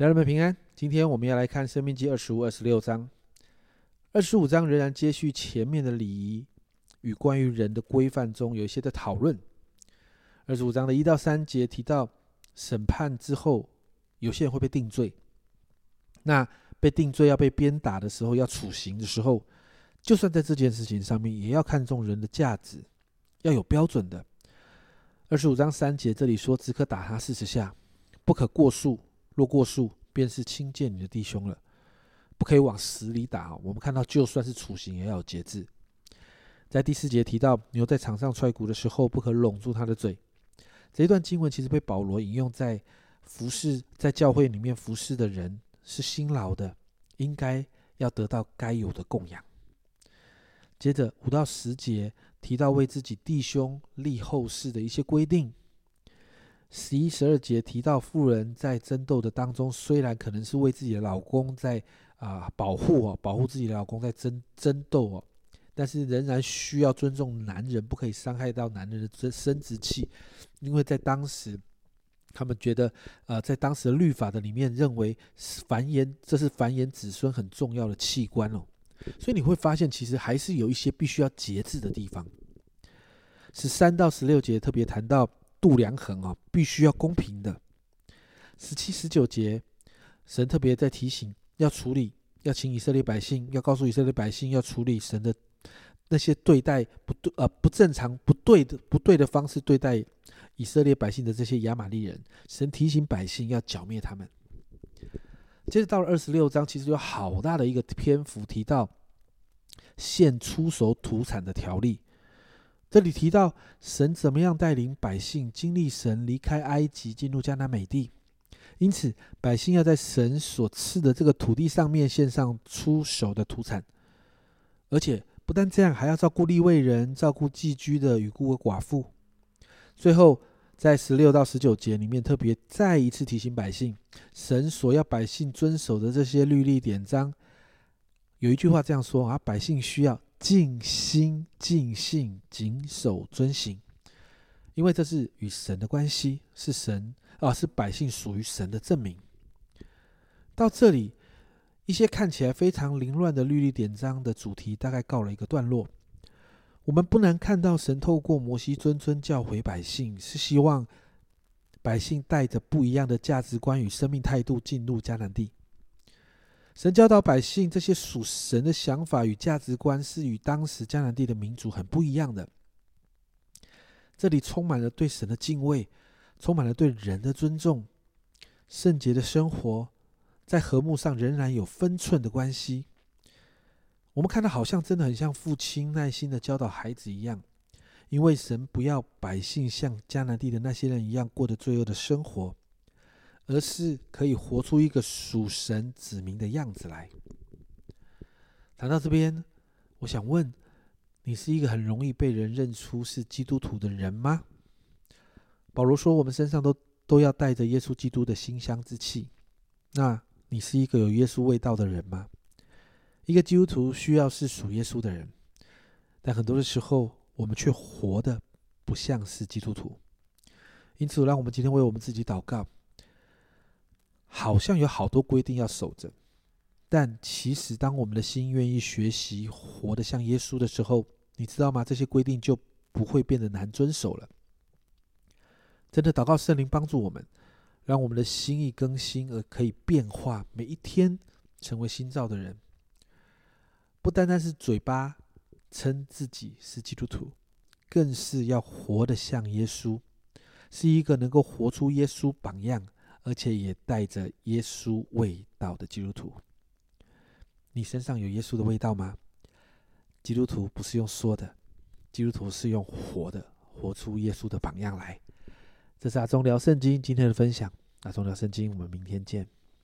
家人们平安。今天我们要来看《生命记》二十五、二十六章。二十五章仍然接续前面的礼仪与关于人的规范中有一些的讨论。二十五章的一到三节提到审判之后，有些人会被定罪。那被定罪要被鞭打的时候，要处刑的时候，就算在这件事情上面，也要看重人的价值，要有标准的。二十五章三节这里说，只可打他四十下，不可过数。若过数，便是轻贱你的弟兄了。不可以往死里打。我们看到，就算是处刑，也要有节制。在第四节提到，牛在场上踹鼓的时候，不可拢住他的嘴。这一段经文其实被保罗引用在服侍在教会里面服侍的人是辛劳的，应该要得到该有的供养。接着五到十节提到为自己弟兄立后事的一些规定。十一、十二节提到，妇人在争斗的当中，虽然可能是为自己的老公在啊保护哦，保护自己的老公在争争斗哦，但是仍然需要尊重男人，不可以伤害到男人的生生殖器，因为在当时，他们觉得，呃，在当时的律法的里面，认为繁衍这是繁衍子孙很重要的器官哦，所以你会发现，其实还是有一些必须要节制的地方。十三到十六节特别谈到。度量衡啊，必须要公平的。十七、十九节，神特别在提醒，要处理，要请以色列百姓，要告诉以色列百姓，要处理神的那些对待不对、呃不正常、不对的、不对的方式对待以色列百姓的这些亚玛利人。神提醒百姓要剿灭他们。接着到了二十六章，其实有好大的一个篇幅提到现出手土产的条例。这里提到神怎么样带领百姓经历神离开埃及进入迦南美地，因此百姓要在神所赐的这个土地上面献上出手的土产，而且不但这样，还要照顾利未人，照顾寄居的与孤儿寡妇。最后在十六到十九节里面，特别再一次提醒百姓，神所要百姓遵守的这些律例典章，有一句话这样说啊，百姓需要。尽心尽性谨守遵行，因为这是与神的关系，是神啊，是百姓属于神的证明。到这里，一些看起来非常凌乱的律例典章的主题大概告了一个段落。我们不难看到，神透过摩西谆谆教诲百姓，是希望百姓带着不一样的价值观与生命态度进入迦南地。神教导百姓，这些属神的想法与价值观是与当时迦南地的民族很不一样的。这里充满了对神的敬畏，充满了对人的尊重，圣洁的生活，在和睦上仍然有分寸的关系。我们看到，好像真的很像父亲耐心的教导孩子一样，因为神不要百姓像迦南地的那些人一样过着罪恶的生活。而是可以活出一个属神子民的样子来。谈到这边，我想问：你是一个很容易被人认出是基督徒的人吗？保罗说，我们身上都都要带着耶稣基督的馨香之气。那你是一个有耶稣味道的人吗？一个基督徒需要是属耶稣的人，但很多的时候，我们却活的不像是基督徒。因此，让我们今天为我们自己祷告。好像有好多规定要守着，但其实当我们的心愿意学习活得像耶稣的时候，你知道吗？这些规定就不会变得难遵守了。真的祷告圣灵帮助我们，让我们的心意更新，而可以变化，每一天成为新造的人。不单单是嘴巴称自己是基督徒，更是要活得像耶稣，是一个能够活出耶稣榜样。而且也带着耶稣味道的基督徒，你身上有耶稣的味道吗？基督徒不是用说的，基督徒是用活的，活出耶稣的榜样来。这是阿忠聊圣经今天的分享，阿忠聊圣经，我们明天见。